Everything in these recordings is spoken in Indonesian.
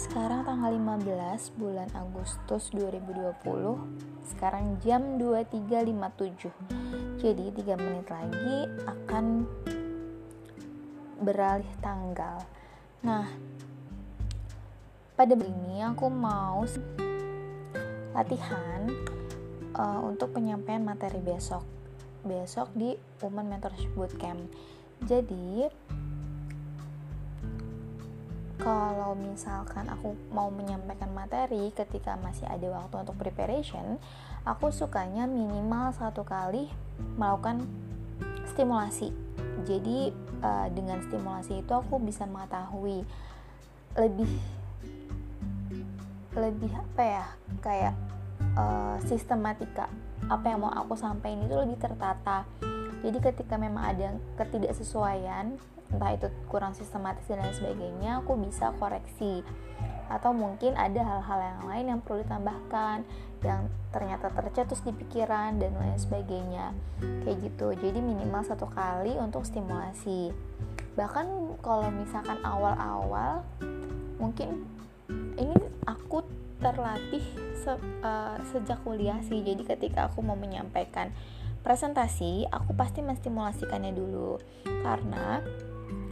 sekarang tanggal 15 bulan Agustus 2020 Sekarang jam 23.57 Jadi 3 menit lagi akan beralih tanggal. Nah, pada ini aku mau latihan uh, untuk penyampaian materi besok. Besok di Women Mentorship Bootcamp. Jadi, kalau misalkan aku mau menyampaikan materi ketika masih ada waktu untuk preparation, aku sukanya minimal satu kali melakukan stimulasi. Jadi uh, dengan stimulasi itu aku bisa mengetahui lebih lebih apa ya kayak uh, sistematika apa yang mau aku sampaikan itu lebih tertata. Jadi ketika memang ada ketidaksesuaian entah itu kurang sistematis dan lain sebagainya aku bisa koreksi. Atau mungkin ada hal-hal yang lain yang perlu ditambahkan yang ternyata tercetus di pikiran dan lain sebagainya. Kayak gitu. Jadi minimal satu kali untuk stimulasi. Bahkan kalau misalkan awal-awal mungkin ini aku terlatih se uh, sejak kuliah sih. Jadi ketika aku mau menyampaikan presentasi aku pasti menstimulasikannya dulu. Karena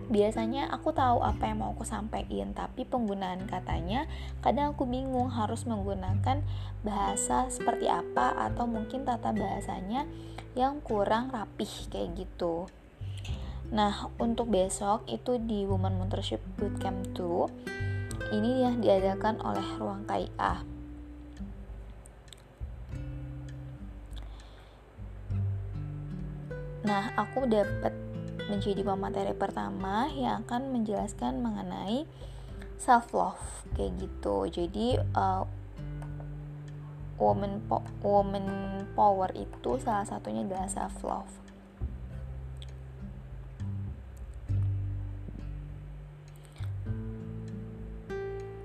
biasanya aku tahu apa yang mau aku sampaikan tapi penggunaan katanya kadang aku bingung harus menggunakan bahasa seperti apa atau mungkin tata bahasanya yang kurang rapih kayak gitu. Nah untuk besok itu di Women Mentorship Bootcamp 2 ini ya diadakan oleh Ruang KIA Nah, aku dapat menjadi pemateri pertama yang akan menjelaskan mengenai self love kayak gitu. Jadi uh, woman po woman power itu salah satunya adalah self love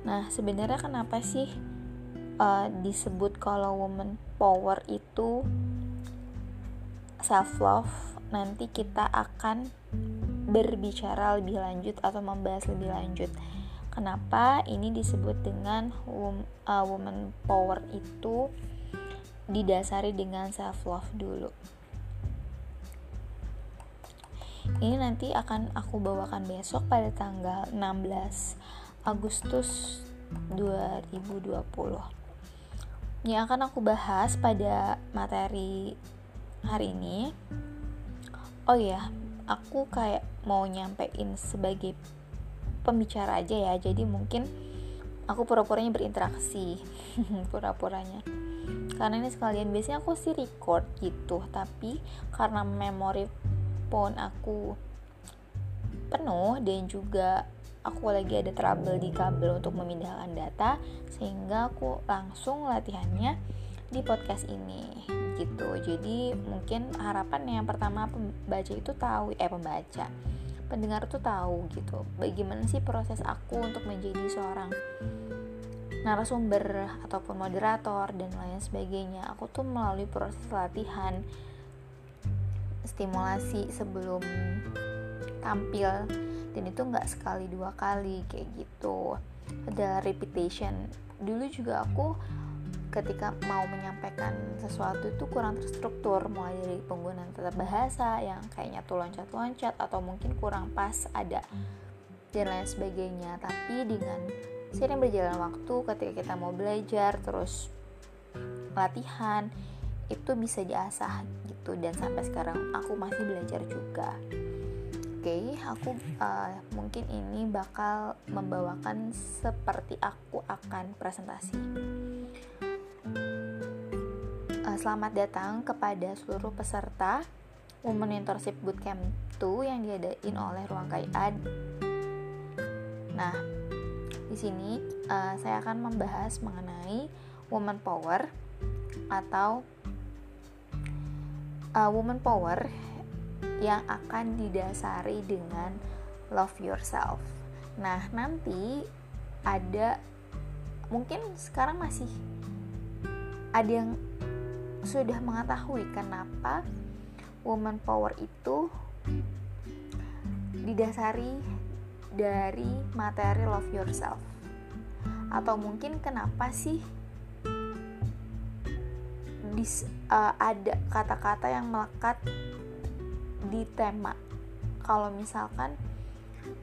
Nah, sebenarnya kenapa sih uh, disebut kalau woman power itu self love nanti kita akan berbicara lebih lanjut atau membahas lebih lanjut. Kenapa ini disebut dengan uh, woman power itu didasari dengan self love dulu. Ini nanti akan aku bawakan besok pada tanggal 16 Agustus 2020. Yang akan aku bahas pada materi hari ini oh ya aku kayak mau nyampein sebagai pembicara aja ya. Jadi mungkin aku pura-puranya berinteraksi pura-puranya. Karena ini sekalian biasanya aku sih record gitu. Tapi karena memori phone aku penuh dan juga aku lagi ada trouble di kabel untuk memindahkan data sehingga aku langsung latihannya di podcast ini gitu. Jadi mungkin harapan yang pertama pembaca itu tahu eh pembaca pendengar tuh tahu gitu. Bagaimana sih proses aku untuk menjadi seorang narasumber ataupun moderator dan lain sebagainya. Aku tuh melalui proses latihan stimulasi sebelum tampil. Dan itu nggak sekali dua kali kayak gitu. Ada repetition. Dulu juga aku ketika mau menyampaikan sesuatu itu kurang terstruktur mulai dari penggunaan tata bahasa yang kayaknya tuh loncat-loncat atau mungkin kurang pas ada dan lain sebagainya. Tapi dengan sering berjalan waktu ketika kita mau belajar terus latihan itu bisa diasah gitu. Dan sampai sekarang aku masih belajar juga. Oke okay, aku uh, mungkin ini bakal membawakan seperti aku akan presentasi selamat datang kepada seluruh peserta Women Mentorship Bootcamp 2 yang diadain oleh Ruang KIA. Nah, di sini uh, saya akan membahas mengenai Woman Power atau uh, Woman Power yang akan didasari dengan love yourself. Nah, nanti ada mungkin sekarang masih ada yang sudah mengetahui kenapa woman power itu didasari dari materi love yourself. atau mungkin kenapa sih dis, uh, ada kata-kata yang melekat di tema kalau misalkan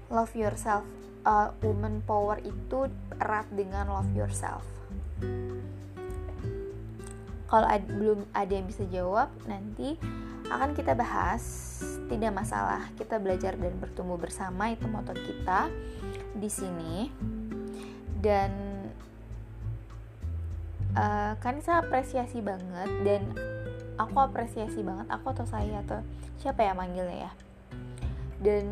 love yourself uh, woman power itu erat dengan love yourself kalau ad, belum ada yang bisa jawab nanti akan kita bahas tidak masalah. Kita belajar dan bertumbuh bersama itu moto kita di sini. Dan uh, kan saya apresiasi banget dan aku apresiasi banget aku atau saya atau siapa ya manggilnya ya? Dan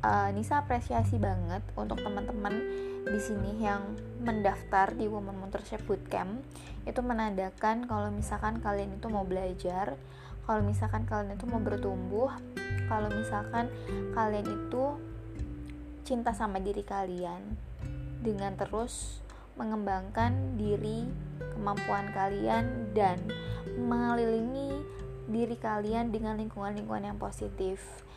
uh, Nisa apresiasi banget untuk teman-teman di sini yang mendaftar di Women Mentorship Bootcamp itu menandakan kalau misalkan kalian itu mau belajar kalau misalkan kalian itu mau bertumbuh kalau misalkan kalian itu cinta sama diri kalian dengan terus mengembangkan diri kemampuan kalian dan mengelilingi diri kalian dengan lingkungan-lingkungan yang positif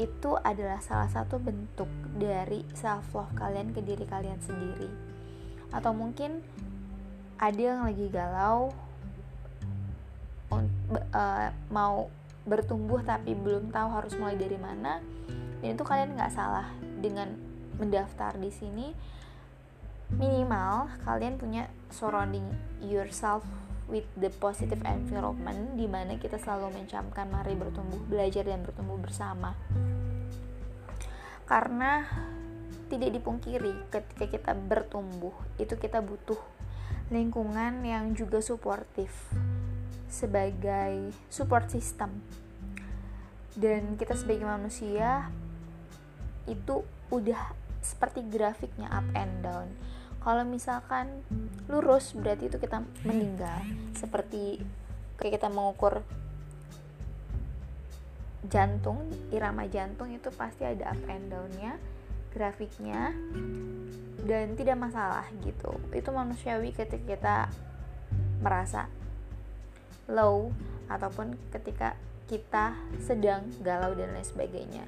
itu adalah salah satu bentuk dari self love kalian ke diri kalian sendiri. Atau mungkin ada yang lagi galau uh, mau bertumbuh tapi belum tahu harus mulai dari mana dan itu kalian nggak salah dengan mendaftar di sini. Minimal kalian punya surrounding yourself with the positive environment di mana kita selalu mencamkan mari bertumbuh, belajar dan bertumbuh bersama. Karena tidak dipungkiri ketika kita bertumbuh itu kita butuh lingkungan yang juga suportif sebagai support system. Dan kita sebagai manusia itu udah seperti grafiknya up and down kalau misalkan lurus berarti itu kita meninggal. Seperti kayak kita mengukur jantung irama jantung itu pasti ada up and downnya grafiknya dan tidak masalah gitu. Itu manusiawi ketika kita merasa low ataupun ketika kita sedang galau dan lain sebagainya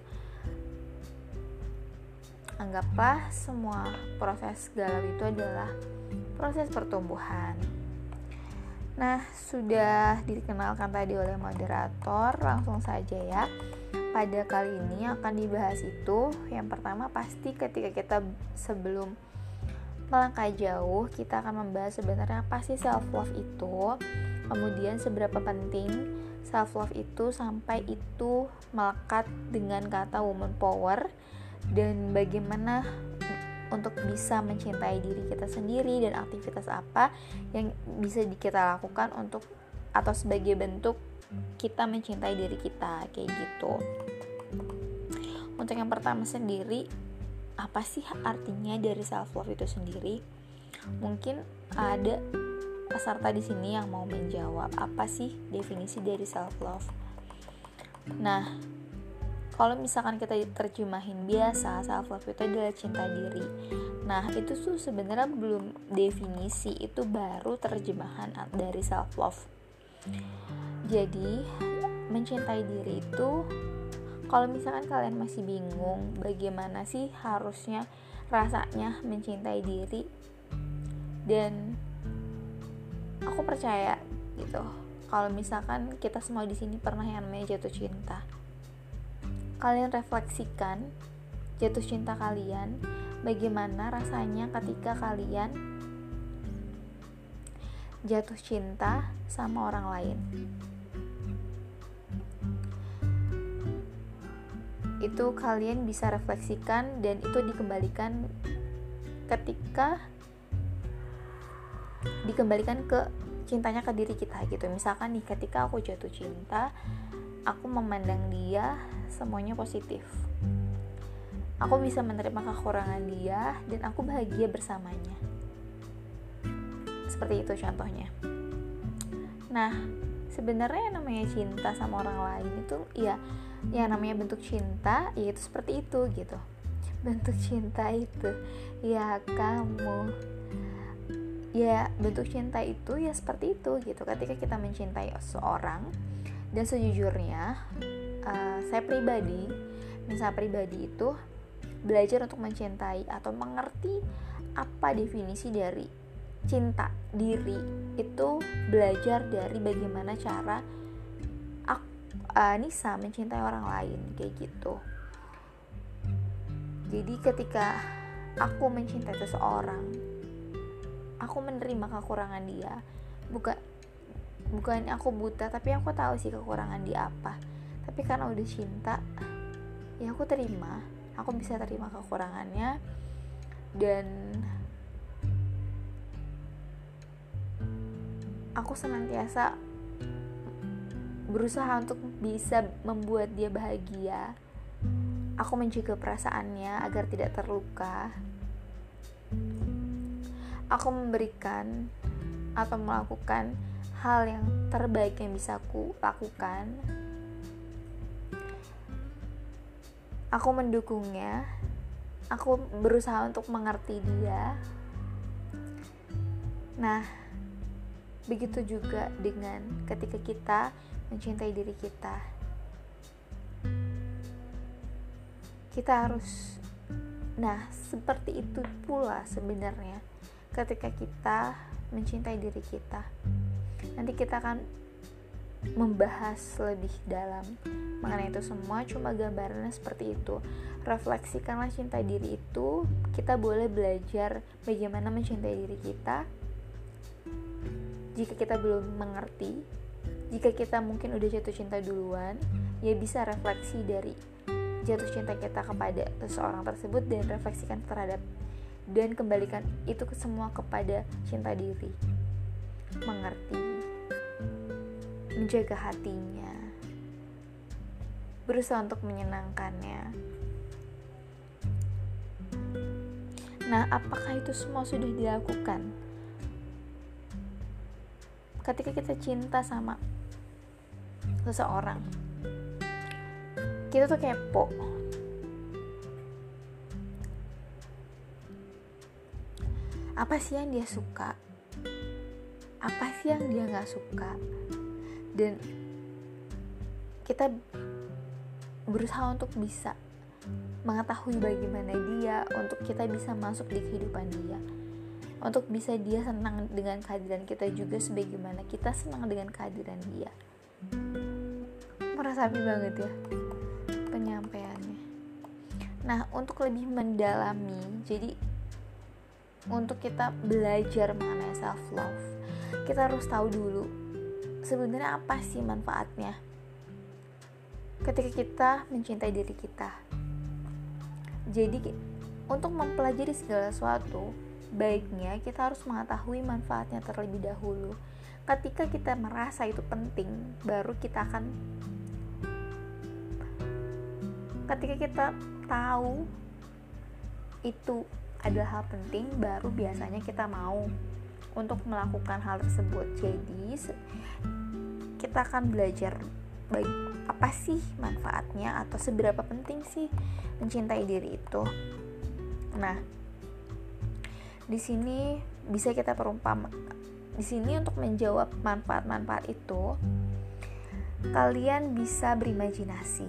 anggaplah semua proses galau itu adalah proses pertumbuhan. Nah, sudah dikenalkan tadi oleh moderator, langsung saja ya. Pada kali ini akan dibahas itu. Yang pertama pasti ketika kita sebelum melangkah jauh, kita akan membahas sebenarnya apa sih self love itu. Kemudian seberapa penting self love itu sampai itu melekat dengan kata woman power dan bagaimana untuk bisa mencintai diri kita sendiri dan aktivitas apa yang bisa kita lakukan untuk atau sebagai bentuk kita mencintai diri kita kayak gitu. Untuk yang pertama sendiri, apa sih artinya dari self love itu sendiri? Mungkin ada peserta di sini yang mau menjawab apa sih definisi dari self love. Nah, kalau misalkan kita terjemahin biasa self love itu adalah cinta diri. Nah itu tuh sebenarnya belum definisi itu baru terjemahan dari self love jadi mencintai diri itu kalau misalkan kalian masih bingung bagaimana sih harusnya rasanya mencintai diri dan aku percaya gitu kalau misalkan kita semua di sini pernah yang namanya jatuh cinta kalian refleksikan jatuh cinta kalian, bagaimana rasanya ketika kalian jatuh cinta sama orang lain. Itu kalian bisa refleksikan dan itu dikembalikan ketika dikembalikan ke cintanya ke diri kita gitu. Misalkan nih ketika aku jatuh cinta, aku memandang dia semuanya positif. Aku bisa menerima kekurangan dia dan aku bahagia bersamanya. Seperti itu contohnya. Nah, sebenarnya yang namanya cinta sama orang lain itu ya yang namanya bentuk cinta yaitu seperti itu gitu. Bentuk cinta itu ya kamu ya bentuk cinta itu ya seperti itu gitu ketika kita mencintai seorang dan sejujurnya uh, saya pribadi misal pribadi itu belajar untuk mencintai atau mengerti apa definisi dari cinta diri itu belajar dari bagaimana cara uh, Nisa mencintai orang lain kayak gitu. Jadi ketika aku mencintai seseorang aku menerima kekurangan dia. Bukan bukan aku buta tapi aku tahu sih kekurangan dia apa tapi karena udah cinta ya aku terima. Aku bisa terima kekurangannya. Dan aku senantiasa berusaha untuk bisa membuat dia bahagia. Aku menjaga perasaannya agar tidak terluka. Aku memberikan atau melakukan hal yang terbaik yang bisa aku lakukan aku mendukungnya. Aku berusaha untuk mengerti dia. Nah begitu juga dengan ketika kita mencintai diri kita. Kita harus nah seperti itu pula sebenarnya ketika kita mencintai diri kita. Nanti kita akan membahas lebih dalam mengenai itu semua cuma gambarannya seperti itu. Refleksikanlah cinta diri itu kita boleh belajar bagaimana mencintai diri kita. Jika kita belum mengerti jika kita mungkin udah jatuh cinta duluan ya bisa refleksi dari jatuh cinta kita kepada seseorang tersebut dan refleksikan terhadap dan kembalikan itu semua kepada cinta diri. Mengerti menjaga hatinya, berusaha untuk menyenangkannya. Nah, apakah itu semua sudah dilakukan? Ketika kita cinta sama seseorang, kita tuh kepo. Apa sih yang dia suka? Apa sih yang dia nggak suka? Dan kita berusaha untuk bisa mengetahui bagaimana dia untuk kita bisa masuk di kehidupan dia. Untuk bisa dia senang dengan kehadiran kita juga sebagaimana kita senang dengan kehadiran dia. Merasa banget ya penyampaiannya. Nah untuk lebih mendalami jadi untuk kita belajar mengenai self love kita harus tahu dulu sebenarnya apa sih manfaatnya? Ketika kita mencintai diri kita. Jadi untuk mempelajari segala sesuatu baiknya kita harus mengetahui manfaatnya terlebih dahulu. Ketika kita merasa itu penting baru kita akan ketika kita tahu itu adalah hal penting baru biasanya kita mau untuk melakukan hal tersebut. Jadi kita akan belajar baik apa sih manfaatnya atau seberapa penting sih mencintai diri itu. Nah, di sini bisa kita perumpama di sini untuk menjawab manfaat-manfaat itu kalian bisa berimajinasi.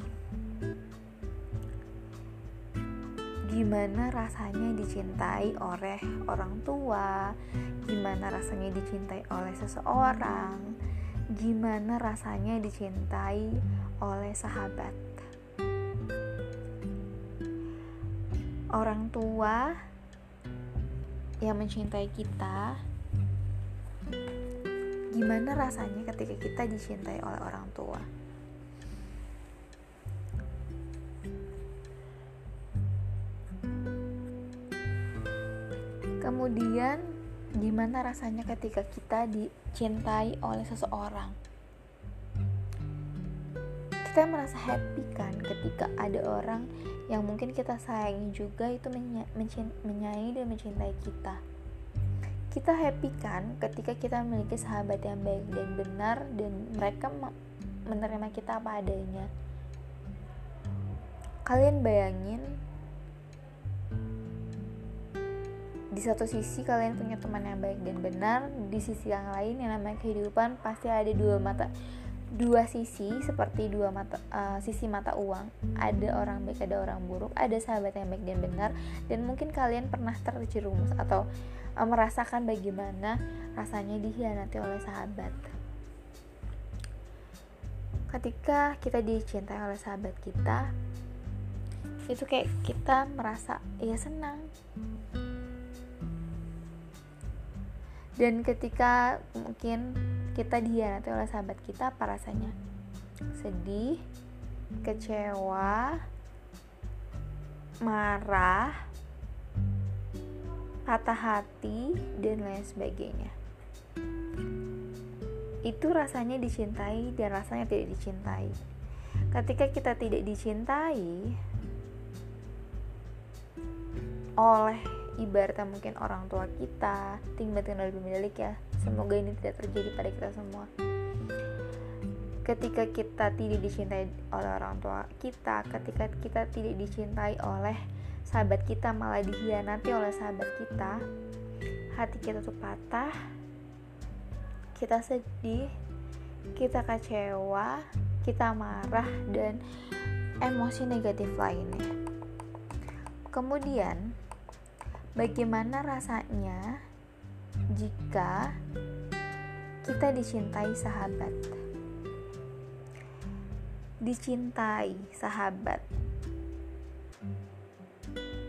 Gimana rasanya dicintai oleh orang tua, gimana rasanya dicintai oleh seseorang, gimana rasanya dicintai oleh sahabat. Orang tua yang mencintai kita, gimana rasanya ketika kita dicintai oleh orang tua. Kemudian, gimana rasanya ketika kita dicintai oleh seseorang? Kita merasa happy kan ketika ada orang yang mungkin kita sayangi juga itu menyayangi dan mencintai kita. Kita happy kan ketika kita memiliki sahabat yang baik dan benar dan mereka menerima kita apa adanya. Kalian bayangin di satu sisi kalian punya teman yang baik dan benar di sisi yang lain yang namanya kehidupan pasti ada dua mata. Dua sisi seperti dua mata uh, sisi mata uang. Ada orang baik ada orang buruk. Ada sahabat yang baik dan benar. Dan mungkin kalian pernah terjerumus atau uh, merasakan bagaimana rasanya dihianati oleh sahabat. Ketika kita dicintai oleh sahabat kita itu kayak kita merasa ya senang dan ketika mungkin kita dihianati oleh sahabat kita apa rasanya? Sedih kecewa marah patah hati dan lain sebagainya. Itu rasanya dicintai dan rasanya tidak dicintai. Ketika kita tidak dicintai oleh ibaratnya mungkin orang tua kita tinggal lebih milik ya. Semoga ini tidak terjadi pada kita semua. Ketika kita tidak dicintai oleh orang tua kita ketika kita tidak dicintai oleh sahabat kita malah dihianati oleh sahabat kita hati kita tuh patah kita sedih kita kecewa kita marah dan emosi negatif lainnya. Kemudian Bagaimana rasanya jika kita dicintai sahabat? Dicintai sahabat.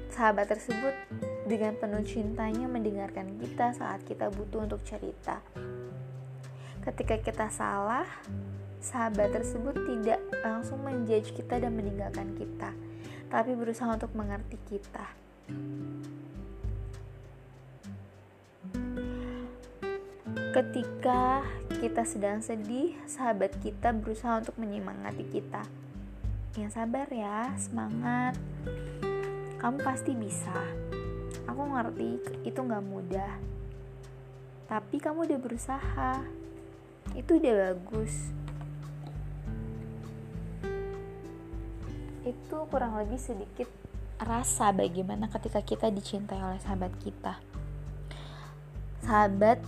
Sahabat tersebut dengan penuh cintanya mendengarkan kita saat kita butuh untuk cerita. Ketika kita salah, sahabat tersebut tidak langsung menjudge kita dan meninggalkan kita, tapi berusaha untuk mengerti kita. Ketika kita sedang sedih, sahabat kita berusaha untuk menyemangati kita. Yang sabar ya, semangat. Kamu pasti bisa. Aku ngerti itu gak mudah. Tapi kamu udah berusaha. Itu udah bagus. Itu kurang lebih sedikit rasa bagaimana ketika kita dicintai oleh sahabat kita. Sahabat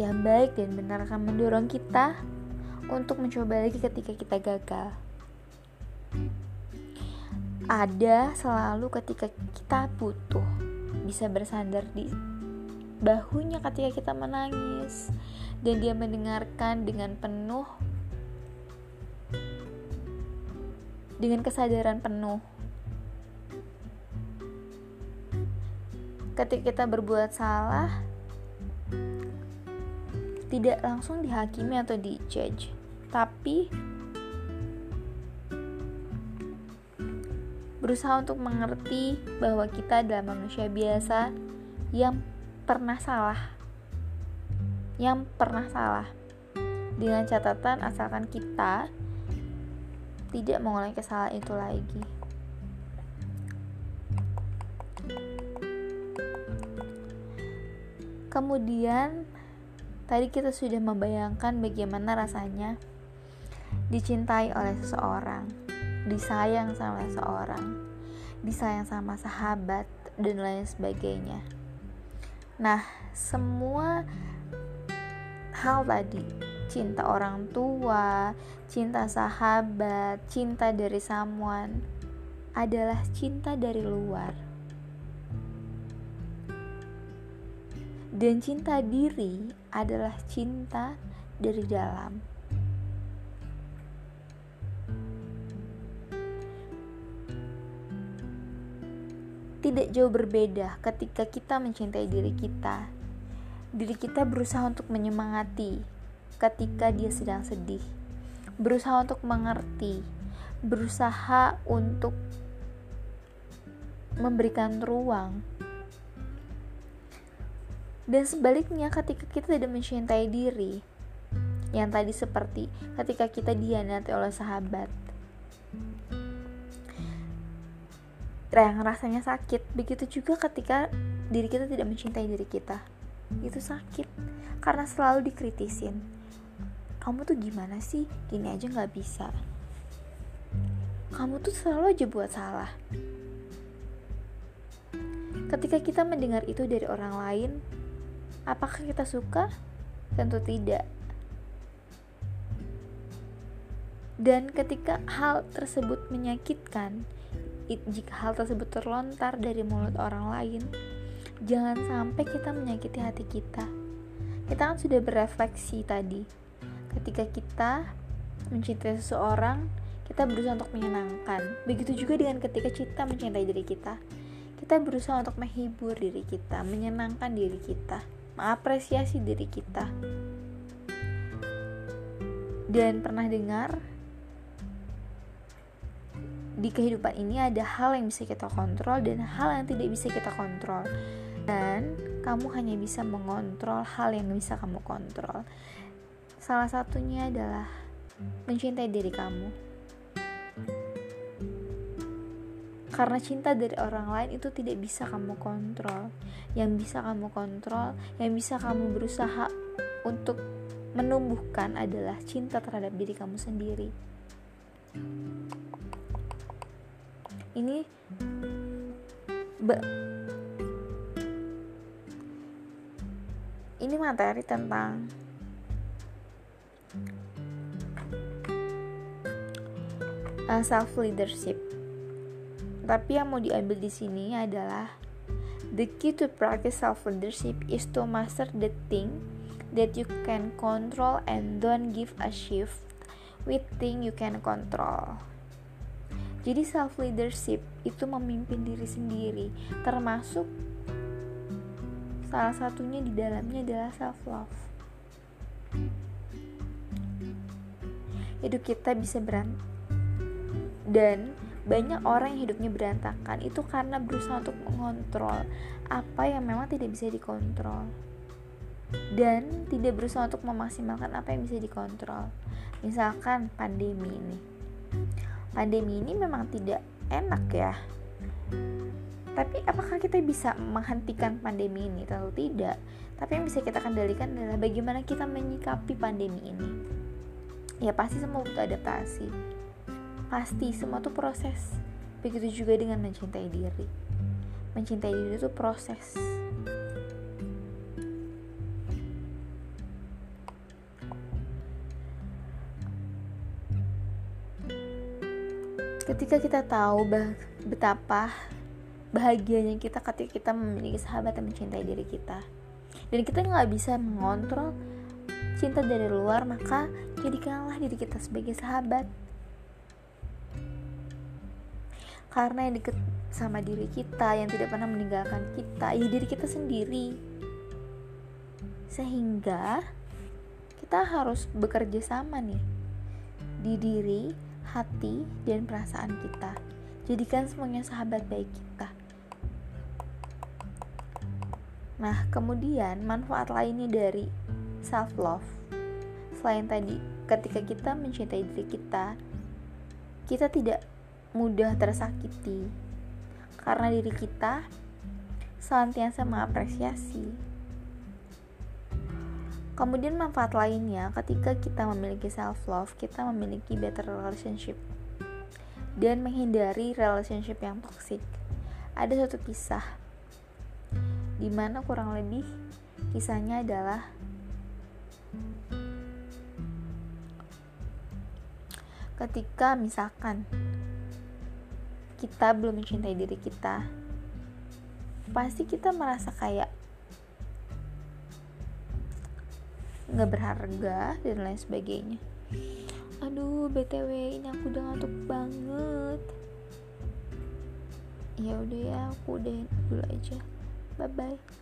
yang baik dan benar akan mendorong kita untuk mencoba lagi ketika kita gagal. Ada selalu ketika kita butuh bisa bersandar di bahunya ketika kita menangis dan dia mendengarkan dengan penuh dengan kesadaran penuh ketika kita berbuat salah tidak langsung dihakimi atau dijudge, tapi berusaha untuk mengerti bahwa kita adalah manusia biasa yang pernah salah. Yang pernah salah. Dengan catatan asalkan kita tidak mengulangi kesalahan itu lagi. Kemudian Tadi kita sudah membayangkan bagaimana rasanya dicintai oleh seseorang, disayang sama seseorang, disayang sama sahabat, dan lain sebagainya. Nah, semua hal tadi, cinta orang tua, cinta sahabat, cinta dari someone, adalah cinta dari luar Dan cinta diri adalah cinta dari dalam. Tidak jauh berbeda ketika kita mencintai diri kita. Diri kita berusaha untuk menyemangati ketika dia sedang sedih, berusaha untuk mengerti, berusaha untuk memberikan ruang dan sebaliknya ketika kita tidak mencintai diri, yang tadi seperti ketika kita dihianati oleh sahabat, yang rasanya sakit, begitu juga ketika diri kita tidak mencintai diri kita, itu sakit karena selalu dikritisin. Kamu tuh gimana sih? Gini aja nggak bisa. Kamu tuh selalu aja buat salah. Ketika kita mendengar itu dari orang lain, Apakah kita suka? Tentu tidak. dan ketika hal tersebut menyakitkan jika hal tersebut terlontar dari mulut orang lain jangan sampai kita menyakiti hati kita. Kita kan sudah berefleksi tadi. Ketika kita mencintai seseorang kita berusaha untuk menyenangkan. Begitu juga dengan ketika kita mencintai diri kita. Kita berusaha untuk menghibur diri kita menyenangkan diri kita mengapresiasi diri kita. Dan pernah dengar di kehidupan ini ada hal yang bisa kita kontrol dan hal yang tidak bisa kita kontrol. Dan kamu hanya bisa mengontrol hal yang bisa kamu kontrol. Salah satunya adalah mencintai diri kamu karena cinta dari orang lain itu tidak bisa kamu kontrol. Yang bisa kamu kontrol yang bisa kamu berusaha untuk menumbuhkan adalah cinta terhadap diri kamu sendiri. Ini ini materi tentang uh, self leadership tapi yang mau diambil di sini adalah the key to practice self leadership is to master the thing that you can control and don't give a shift with thing you can control jadi self leadership itu memimpin diri sendiri, termasuk salah satunya di dalamnya adalah self love. Hidup kita bisa berantakan dan banyak orang yang hidupnya berantakan itu karena berusaha untuk mengontrol apa yang memang tidak bisa dikontrol dan tidak berusaha untuk memaksimalkan apa yang bisa dikontrol. Misalkan pandemi ini pandemi ini memang tidak enak ya tapi apakah kita bisa menghentikan pandemi ini? Tentu tidak. Tapi yang bisa kita kendalikan adalah bagaimana kita menyikapi pandemi ini. Ya pasti semua butuh adaptasi. Pasti semua tuh proses. Begitu juga dengan mencintai diri. Mencintai diri itu proses. ketika kita tahu bah betapa bahagianya kita ketika kita memiliki sahabat yang mencintai diri kita dan kita nggak bisa mengontrol cinta dari luar maka jadikanlah diri kita sebagai sahabat karena yang deket sama diri kita yang tidak pernah meninggalkan kita ya diri kita sendiri sehingga kita harus bekerja sama nih di diri hati, dan perasaan kita. Jadikan semuanya sahabat baik kita. Nah, kemudian manfaat lainnya dari self love selain tadi ketika kita mencintai diri kita, kita tidak mudah tersakiti. Karena diri kita senantiasa mengapresiasi. Kemudian manfaat lainnya ketika kita memiliki self love, kita memiliki better relationship. Dan menghindari relationship yang toxic. Ada satu kisah di mana kurang lebih kisahnya adalah ketika misalkan kita belum mencintai diri kita, pasti kita merasa kayak nggak berharga dan lain sebagainya. Aduh btw ini aku udah ngantuk banget. Ya udah ya aku udahin dulu aja. Bye bye